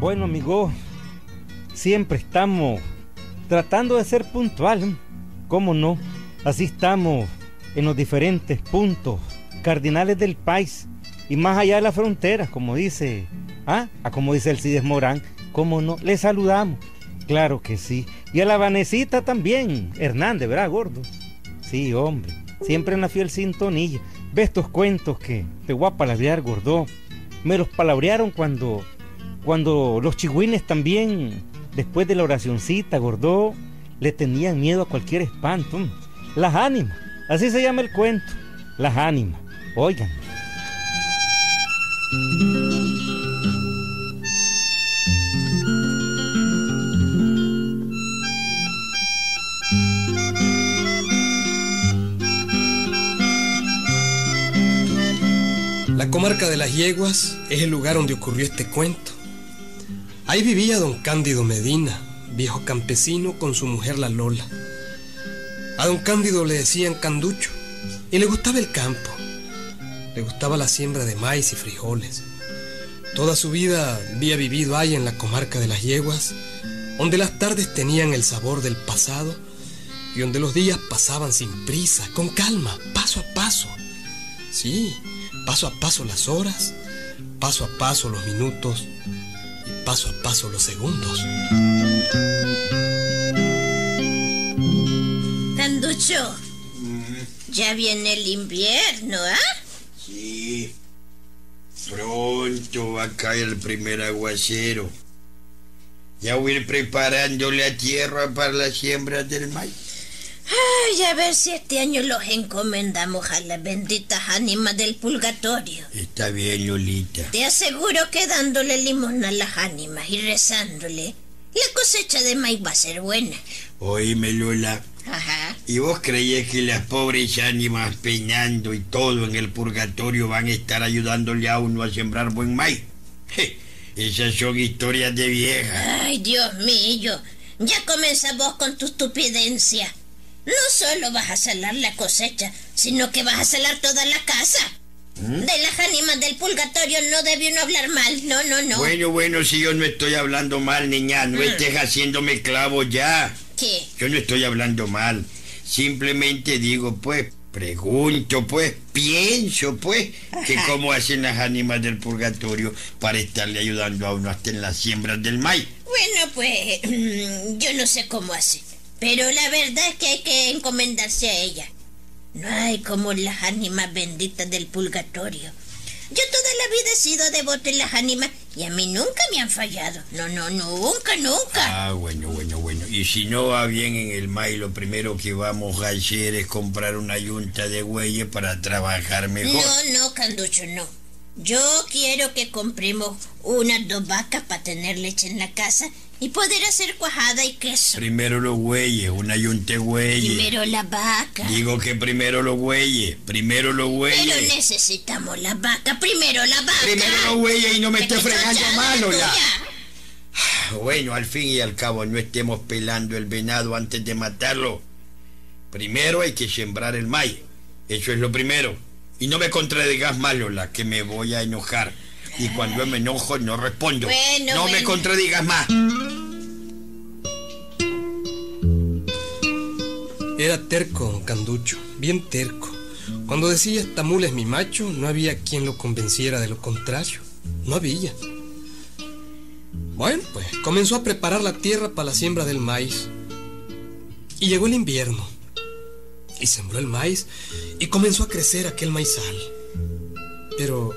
Bueno, amigo, siempre estamos tratando de ser puntual. ¿Cómo no? Así estamos en los diferentes puntos cardinales del país y más allá de las fronteras, como dice, ¿ah? como dice el Cides Morán, ¿cómo no? Le saludamos. Claro que sí. Y a la Vanesita también, Hernández, ¿verdad, gordo? Sí, hombre, siempre en la fiel sintonía. Ve estos cuentos que te voy a palabrear, gordo. Me los palabrearon cuando, cuando los chigüines también, después de la oracioncita, gordo, le tenían miedo a cualquier espanto. Las ánimas, así se llama el cuento. Las ánimas. Oigan. La comarca de las Yeguas es el lugar donde ocurrió este cuento. Ahí vivía don Cándido Medina, viejo campesino con su mujer la Lola. A don Cándido le decían Canducho y le gustaba el campo. Le gustaba la siembra de maíz y frijoles. Toda su vida había vivido ahí en la comarca de las Yeguas, donde las tardes tenían el sabor del pasado y donde los días pasaban sin prisa, con calma, paso a paso. Sí, paso a paso las horas, paso a paso los minutos paso a paso los segundos. Canducho, ya viene el invierno, ¿ah? Sí. Pronto va a caer el primer aguacero. Ya voy a ir preparando la tierra para la siembra del maíz. Ay, a ver si este año los encomendamos a las benditas ánimas del purgatorio. Está bien, Lolita. Te aseguro que dándole limosna a las ánimas y rezándole, la cosecha de maíz va a ser buena. Oíme, Lola. Ajá. ¿Y vos creías que las pobres ánimas peinando y todo en el purgatorio van a estar ayudándole a uno a sembrar buen maíz? Je, esas son historias de vieja. Ay, Dios mío, ya comenzas vos con tu estupidencia. No solo vas a salar la cosecha, sino que vas a salar toda la casa. ¿Mm? De las ánimas del purgatorio no debe uno hablar mal, no, no, no. Bueno, bueno, si yo no estoy hablando mal, niña, no Mm. estés haciéndome clavo ya. ¿Qué? Yo no estoy hablando mal. Simplemente digo, pues, pregunto, pues, pienso, pues, que cómo hacen las ánimas del purgatorio para estarle ayudando a uno hasta en las siembras del maíz. Bueno, pues yo no sé cómo hace, pero la verdad es que hay que encomendarse a ella. No hay como las ánimas benditas del purgatorio. Yo toda la vida he sido devota en las ánimas y a mí nunca me han fallado. No, no, nunca, nunca. Ah, bueno, bueno, bueno. Y si no va bien en el maíz, lo primero que vamos a hacer es comprar una yunta de güeyes para trabajar mejor. No, no, Canducho, no. Yo quiero que compremos unas dos vacas para tener leche en la casa y poder hacer cuajada y queso. Primero los güeyes, una yunta de güeyes. Primero la vaca. Digo que primero los güeyes, primero los Pero güeyes. necesitamos la vaca, primero la vaca. Primero los güeyes y no me ¿De estés qué fregando chochada mal, la? Bueno, al fin y al cabo no estemos pelando el venado antes de matarlo. Primero hay que sembrar el maíz. Eso es lo primero. Y no me contradigas más, Lola, que me voy a enojar. Y cuando me enojo no respondo. Bueno, no me contradigas más. Era terco, don Canducho, bien terco. Cuando decía esta mula es mi macho, no había quien lo convenciera de lo contrario. No había. Bueno, pues comenzó a preparar la tierra para la siembra del maíz. Y llegó el invierno. Y sembró el maíz y comenzó a crecer aquel maizal. Pero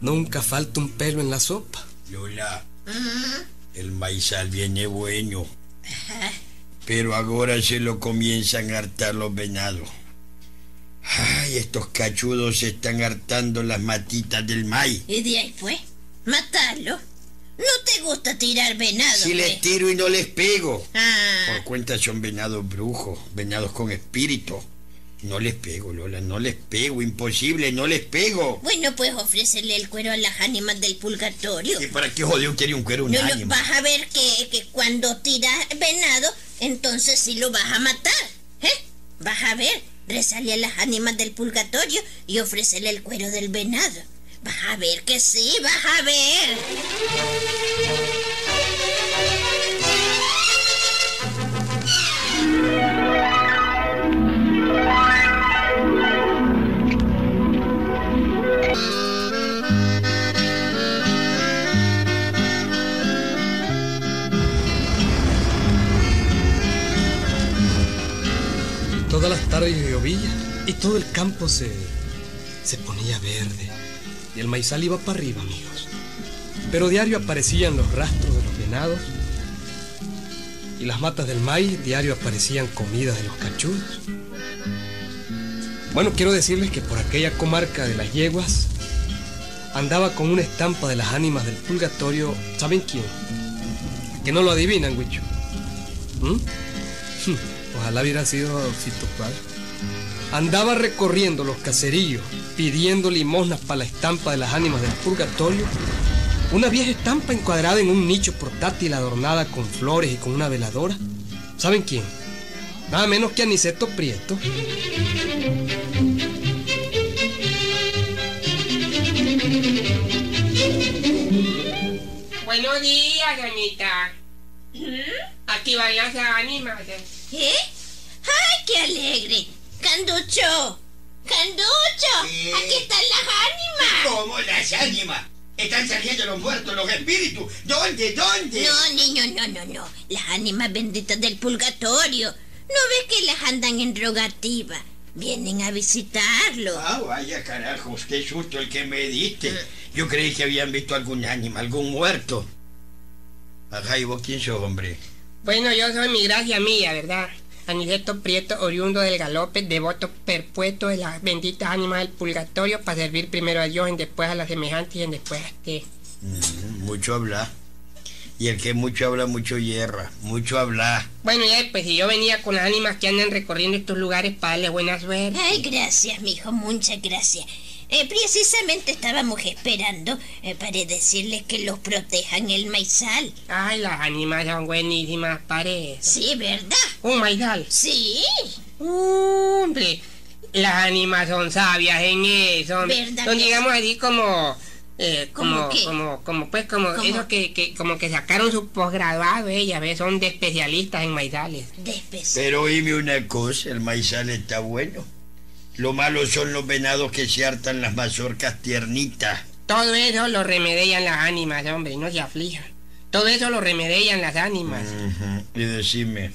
nunca falta un pelo en la sopa. Lola, el maizal viene bueno. Pero ahora se lo comienzan a hartar los venados. Ay, estos cachudos se están hartando las matitas del maíz. Y de ahí pues, matarlo. ¿No te gusta tirar venado? Si les pues? tiro y no les pego. Ah, Por cuenta son venados brujos, venados con espíritu. No les pego, Lola, no les pego, imposible, no les pego. bueno, pues ofrécele el cuero a las ánimas del purgatorio. ¿Y para qué jodió quiere un cuero un No, ánimo? vas a ver que, que cuando tiras venado, entonces sí lo vas a matar. ¿Eh? Vas a ver, rezale a las ánimas del purgatorio y ofrécele el cuero del venado. Vas a ver que sí, vas a ver. Tardes llovía y todo el campo se, se ponía verde. Y el maizal iba para arriba, amigos. Pero diario aparecían los rastros de los venados. Y las matas del maíz diario aparecían comidas de los cachudos. Bueno, quiero decirles que por aquella comarca de las yeguas andaba con una estampa de las ánimas del purgatorio. ¿Saben quién? Que no lo adivinan, Huicho. ¿Mm? Ojalá hubiera sido Fito Páez. Andaba recorriendo los caserillos pidiendo limosnas para la estampa de las ánimas del purgatorio. Una vieja estampa encuadrada en un nicho portátil adornada con flores y con una veladora. ¿Saben quién? Nada menos que Aniceto Prieto. Buenos días, doñita. Aquí van las ánimas. ¿Eh? ¡Ay, qué alegre! ¡Canducho! ¡Canducho! ¿Qué? ¡Aquí están las ánimas! ¿Cómo las ánimas? Están saliendo los muertos, los espíritus. ¿Dónde? ¿Dónde? No, niño, no, no, no. Las ánimas benditas del purgatorio. ¿No ves que las andan en rogativa? Vienen a visitarlo. Ah, vaya carajos, qué susto el que me diste. Yo creí que habían visto algún ánima, algún muerto. Ajá, ¿y vos quién sos, hombre? Bueno, yo soy mi gracia mía, ¿verdad? Aniceto Prieto, oriundo del galope, devoto perpetuo de las benditas ánimas del purgatorio para servir primero a Dios y después a las semejantes y después a usted. Mm, mucho habla. Y el que mucho habla, mucho hierra. Mucho habla. Bueno, ya pues si yo venía con las ánimas que andan recorriendo estos lugares para darles buena suerte. Ay, gracias, mijo, muchas gracias. Eh, precisamente estábamos esperando eh, para decirles que los protejan el maizal. Ay, las ánimas son buenísimas, parece. Sí, ¿verdad? Un maizal. Sí. Hombre, las ánimas son sabias en eso. ¿Verdad Son digamos así como, eh, ¿Cómo como, qué? como, como, pues como ¿Cómo? esos que, que, como que sacaron su posgraduado ellas, ¿ves? Son de especialistas en maizales. De especial. Pero oíme una cosa, el maizal está bueno. Lo malo son los venados que se hartan las mazorcas tiernitas. Todo eso lo remedian las ánimas, hombre, no se aflijan. Todo eso lo remedian las ánimas. Y decime,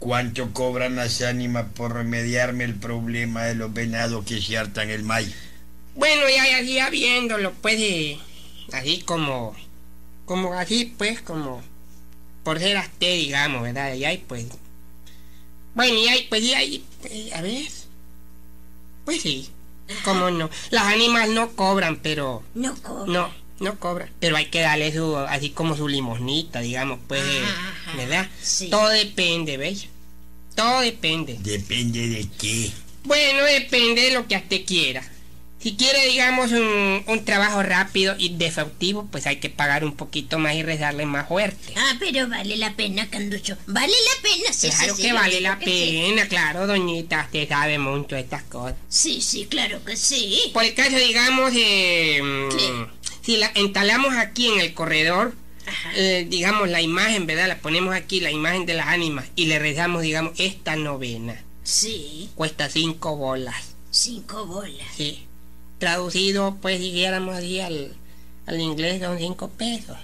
¿cuánto cobran las ánimas por remediarme el problema de los venados que se hartan el maíz? Bueno, ya, ya, viéndolo, pues, eh, así como, como así, pues, como, por ser asté, digamos, ¿verdad? Y ahí, pues, bueno, y ahí, pues, y ahí, pues, a ver, pues sí, cómo no. Las ánimas no cobran, pero, No cobra. no, no cobran, pero hay que darle su, así como su limosnita, digamos, pues, eh, Ajá, ¿verdad? sí. Todo depende, ¿ves? Todo depende. Depende de qué. Bueno, depende de lo que usted quiera. Si quiere, digamos, un, un trabajo rápido y defectivo, pues hay que pagar un poquito más y rezarle más fuerte. Ah, pero vale la pena, Canducho. Vale la pena, sí, claro sí, que sí, vale la sí. pena, claro, doñita, usted sabe mucho de estas cosas. Sí, sí, claro que sí. Por el caso, digamos, eh, ¿Qué? si la instalamos aquí en el corredor, eh, digamos, la imagen, ¿verdad? La ponemos aquí, la imagen de las ánimas, y le rezamos, digamos, esta novena. Sí, Cuesta cinco bolas. cinco bolas. Sí. Traducido, pues, dijéramos así al, al inglés, son cinco pesos.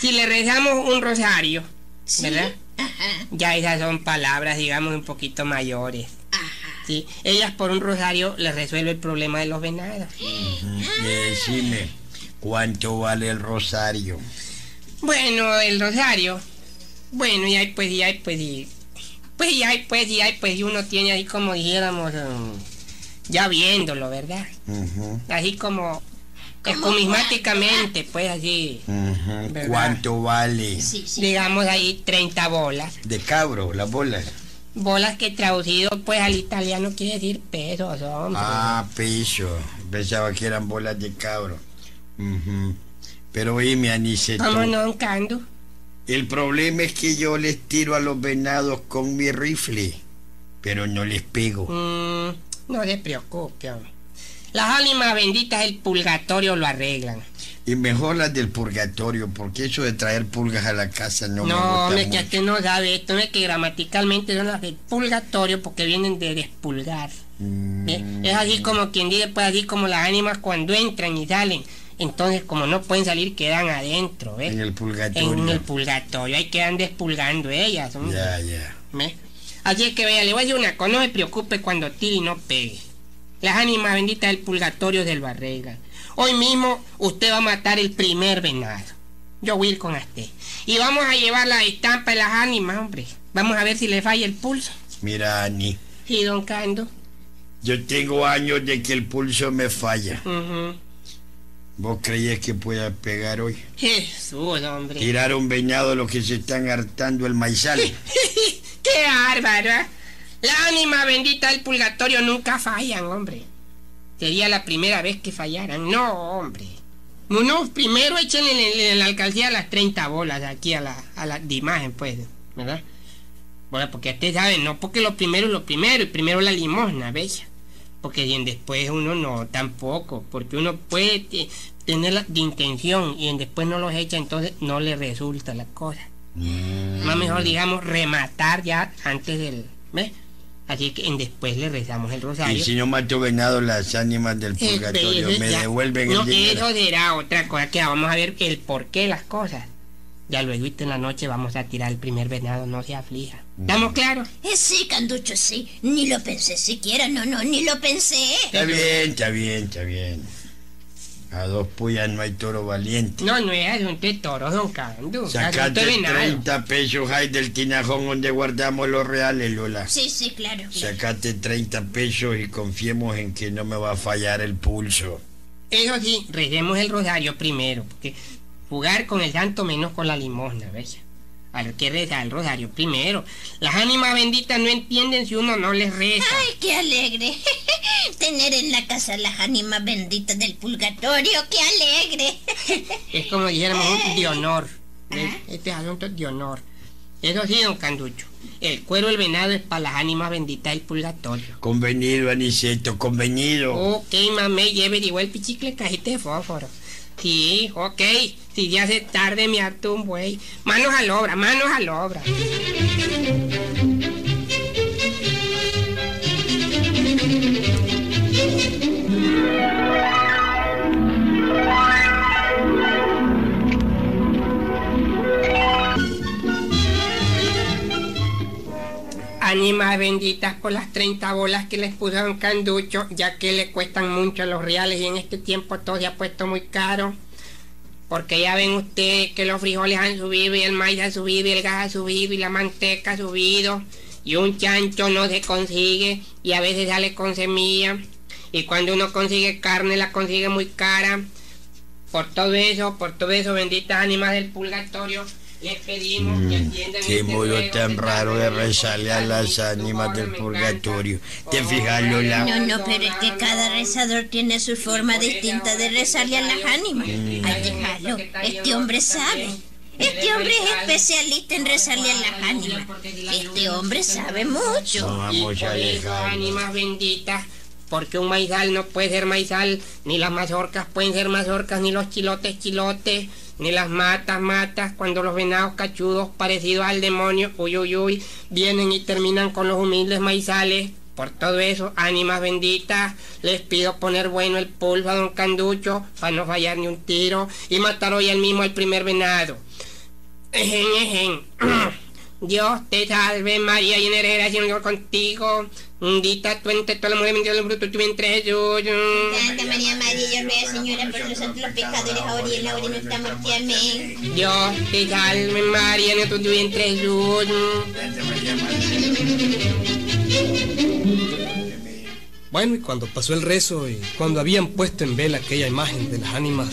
Si le rezamos un rosario, Sí. ¿verdad? Ajá, Ya esas son palabras, digamos, un poquito mayores. ajá. ¿sí? Ellas por un rosario les resuelve el problema de los venados. Y decime, ¿cuánto vale el rosario? Bueno, el rosario. Bueno, y ahí pues, y ahí pues, y... Pues, y ahí pues, y ahí pues, y uno tiene ahí como dijéramos, um, ya viéndolo, ¿verdad? Así como... ¿Cómo Escumismáticamente, pues así. ¿Cuánto vale? Sí, sí. digamos ahí 30 bolas. De cabro, las bolas. Bolas que traducido pues al italiano quiere decir pesos, hombre. Ah, peso. Pensaba que eran bolas de cabro. Ujú. Pero oíme, Aniceto. ¿Cómo no, Candu? El problema es que yo les tiro a los venados con mi rifle, pero no les pego. Mm, no se preocupe, hombre. Las ánimas benditas del purgatorio lo arreglan. Y mejor las del purgatorio, porque eso de traer pulgas a la casa no, me No, gusta hombre, mucho. que usted no sabe esto, es que gramaticalmente son las del purgatorio porque vienen de despulgar. Mm, ¿eh? Es así como quien dice, pues así como las ánimas cuando entran y salen. Entonces, como no pueden salir, quedan adentro, ¿ves? En el purgatorio. En el purgatorio, ahí quedan despulgando ellas. hombre. Ya, ya. Así es que vea, le voy a decir una cosa, no se preocupe cuando tire y no pegue. Las ánimas benditas del purgatorio se lo arreglan. Hoy mismo usted va a matar el primer venado. Yo voy a ir con usted. Y vamos a llevar la estampa de las ánimas, hombre. Vamos a ver si le falla el pulso. Mira, Ani, Y don Cando. yo tengo años de que el pulso me falla. ujú. ¿Vos creías que pueda pegar hoy? Jesús, hombre. Tirar un venado los que se están hartando el maizal. ¡Qué bárbaro! ¿eh? La ánima bendita del purgatorio nunca fallan, hombre. Sería la primera vez que fallaran. No, hombre. No, primero echen en, la alcaldía las 30 bolas aquí a la, a la de imagen, pues, ¿verdad? Bueno, porque ustedes saben, no porque lo primero es lo primero, y primero la limosna, bella. Porque bien después uno no, tampoco, porque uno puede te- tener la de intención y en después no los echa, entonces no le resulta la cosa. Más mejor, digamos, rematar ya antes del... ¿Ves? Así que en después le rezamos el rosario. Y si no mato venado, las ánimas del Este, purgatorio ese me ya- devuelven no, el dinero. eso será otra cosa que vamos a ver el porqué de las cosas. Ya luego en la noche vamos a tirar el primer venado, no se aflija. ¿Estamos claros? Eh, sí, Canducho, sí. Ni lo pensé siquiera, no, no, ni lo pensé. Está bien, está bien, está bien. A dos puyas no hay toro valiente. No, no es asunto de toros, don Cando. Sacate de venado. 30 pesos ahí del tinajón donde guardamos los reales, Lola. Sí, sí, claro. claro. Sacate 30 pesos y confiemos en que no me va a fallar el pulso. Eso sí, recemos el rosario primero, porque jugar con el santo menos con la limosna, ¿ves? Hay que rezar el rosario primero. Las ánimas benditas no entienden si uno no les reza. Ay, qué alegre. Tener en la casa las ánimas benditas del purgatorio, qué alegre. Es como dijéramos un de honor. ¿ves? Este es asunto de honor. Eso sí, don Canducho. El cuero del venado es para las ánimas benditas del purgatorio. Convenido, Aniceto, convenido. Ok, mamé, lleve igual el pichicle cajita de fósforo. Sí, ok. Si ya se tarde, me harto un buey. Manos a la obra, manos a la obra. Ánimas benditas por las 30 bolas que les puso don Canducho, ya que le cuestan mucho los reales y en este tiempo todo se ha puesto muy caro. Porque ya ven ustedes que los frijoles han subido y el maíz ha subido y el gas ha subido y la manteca ha subido y un chancho no se consigue y a veces sale con semilla y cuando uno consigue carne la consigue muy cara. Por todo eso, por todo eso, benditas ánimas del purgatorio, les pedimos que atiendan Mm, Qué este modo tan raro de rezarle a las ánimas del purgatorio. ¿Te fijas, Lola? No, no, pero es que cada rezador tiene su forma distinta de rezarle a las ánimas. Ay, déjalo. Este hombre sabe. Este hombre es especialista en rezarle a las ánimas. Este hombre sabe mucho. No vamos a por eso, dejar. ánimas benditas, porque un maizal no puede ser maizal, ni las mazorcas pueden ser mazorcas, ni los chilotes chilotes, ni las matas matas, cuando los venados cachudos parecidos al demonio, uy uy uy, vienen y terminan con los humildes maizales. Por todo eso, ánimas benditas, les pido poner bueno el pulso a don Canducho para no fallar ni un tiro y matar hoy al mismo al primer venado. Ejen, ejen. Dios te salve María, llena eres de gracia, el Señor contigo. Bendita tú entre todas las mujeres, bendito el fruto de tu vientre Jesús. Santa María, Madre Dios, ruega, Señora, por nosotros los pecadores, ahora y en la hora de nuestra muerte. Amén. Dios te salve María, llena tu vientre Jesús. Bueno, y cuando pasó el rezo y cuando habían puesto en vela aquella imagen de las ánimas,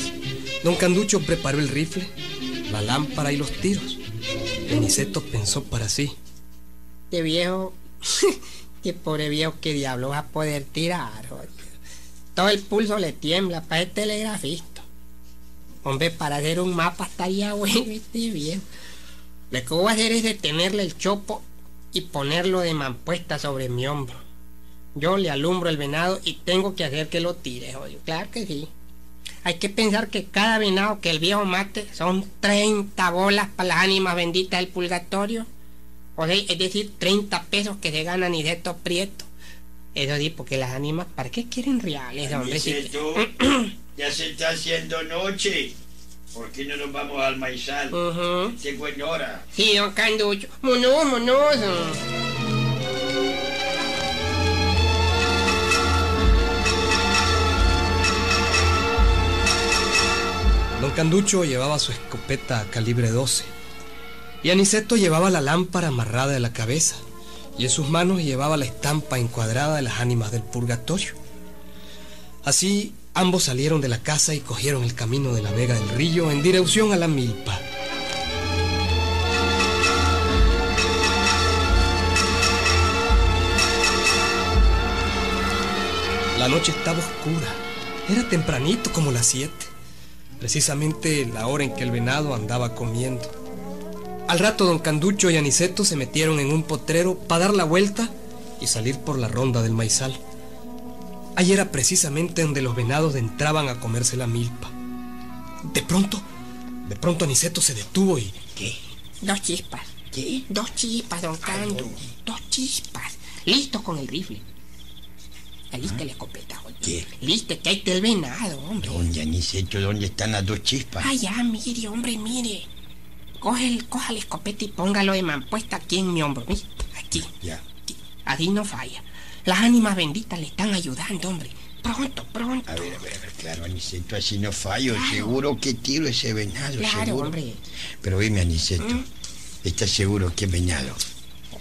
don Canducho preparó el rifle, la lámpara y los tiros. Aniceto pensó para sí. Este viejo, qué pobre viejo, qué diablo va a poder tirar. oye. Todo el pulso le tiembla para el telegrafista. Hombre, para hacer un mapa estaría bueno este viejo. Lo que voy a hacer es detenerle el chopo y ponerlo de mampuesta sobre mi hombro. yo le alumbro el venado y tengo que hacer que lo tire, jodido. Claro que sí. Hay que pensar que cada venado que el viejo mate son 30 bolas para las ánimas benditas del purgatorio. O sea, es decir, 30 pesos que se ganan y de estos prietos. Eso sí, porque las ánimas, ¿para qué quieren reales, hombre? Si- Aniceto, ya se está haciendo noche. ¿Por qué no nos vamos al maizal? Ujú. Tengo en hora. Sí, don Canducho. Monos, monos. Canducho llevaba su escopeta calibre 12 y Aniceto llevaba la lámpara amarrada de la cabeza y en sus manos llevaba la estampa encuadrada de las ánimas del purgatorio. Así ambos salieron de la casa y cogieron el camino de la Vega del Río en dirección a la milpa. La noche estaba oscura. Era tempranito como las siete. Precisamente la hora en que el venado andaba comiendo. Al rato don Canducho y Aniceto se metieron en un potrero para dar la vuelta y salir por la ronda del maizal. Ahí era precisamente donde los venados entraban a comerse la milpa. De pronto, de pronto Aniceto se detuvo y... ¿Qué? Dos chispas. ¿Qué? Dos chispas, don Candu. Dos chispas. Listo con el rifle. Alista la escopeta, joder. ¿Qué? Listo, que ahí está el venado, hombre. ¿Dónde, Aniceto? ¿Dónde están las dos chispas? Ah, ya, mire, hombre, mire. Coge el, coja la escopeta y póngalo de mampuesta aquí en mi hombro. Mire, aquí. Ya. aquí. Así no falla. Las ánimas benditas le están ayudando, hombre. Pronto, pronto. A ver, a ver, a ver, claro, Aniceto, así no fallo. Seguro que tiro ese venado, Claro, seguro. hombre. Pero dime, Aniceto, ¿Mm? ¿estás seguro que es venado?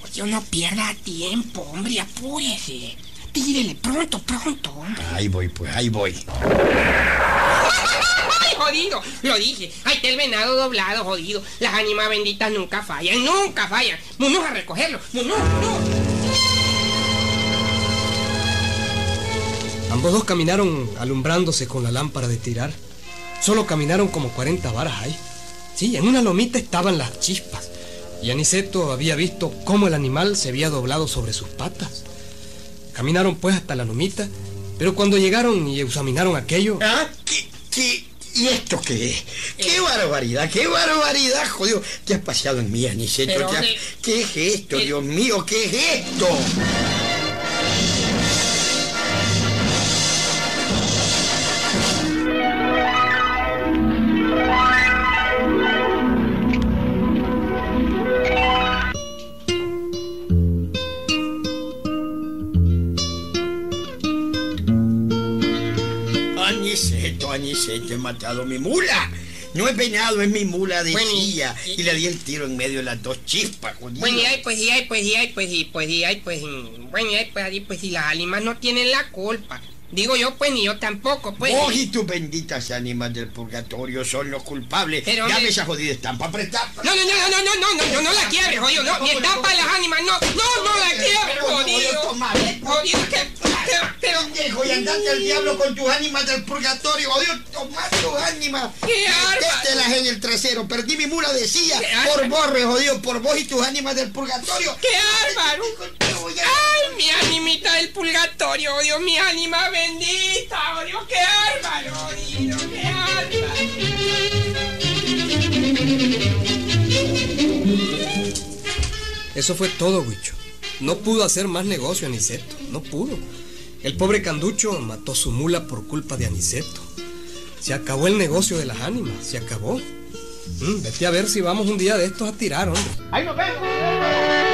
Oye, no pierda tiempo, hombre, apúrese. Tírele, pronto, pronto, hombre. Ahí voy, pues, ahí voy. ¡Ay, jodido! Lo dije. Ahí está el venado doblado, jodido. Las ánimas benditas nunca fallan, nunca fallan. Vamos a recogerlo. No, no, no. Ambos dos caminaron alumbrándose con la lámpara de tirar. Solo caminaron como 40 varas ahí. Sí, en una lomita estaban las chispas. Y Aniceto había visto cómo el animal se había doblado sobre sus patas. Caminaron pues hasta la lomita, pero cuando llegaron y examinaron aquello, ¿Ah? ¿Qué, qué, y esto qué es? ¡Qué barbaridad, qué barbaridad, jodido! ¿Qué has pasado en mí, Aniceto? ¿Qué, qué es esto, que- Dios mío? ¿Qué es esto? Aniceto, Aniceto, he matado a mi mula. No es venado, es mi mula, Bueno, y- decía. y- Y le di el tiro en medio de las dos chispas, jodido. Bueno, y ahí, pues, y ahí, pues, y ahí, pues, y pues, y ahí, pues, bueno, y ahí, pues, ahí, pues, y las ánimas no tienen la culpa. Digo yo, pues, ni yo tampoco, pues. Vos y tus benditas ánimas del purgatorio son los culpables. Pero, Dame hombre- esa jodida estampa, presta. No, no, no, no, no, no, no, no, no, no la quiebres, jodido, no, ni estampa de las ánimas, no, no, no la quiebres, jodido. Tomar pero, Pendejo, y andate al diablo con tus ánimas del purgatorio, jodido, toma tus ánimas. ¡Qué en el trasero, perdí mi mula, decía. ¡Qué Por bárbaro! vos, re jodido, por vos y tus ánimas del purgatorio. ¡Qué a- ¡Ay, mi animita del purgatorio, oh Dios, mi ánima bendita, oh Dios, qué bárbaro, oh Dios, qué bárbaro! eso fue todo, Huicho. No pudo hacer más negocio Aniceto, no pudo. El pobre Canducho mató su mula por culpa de Aniceto. Se acabó el negocio de las ánimas, se acabó. Mm, vete a ver si vamos un día de estos a tirar, hombre. Ahí nos vemos.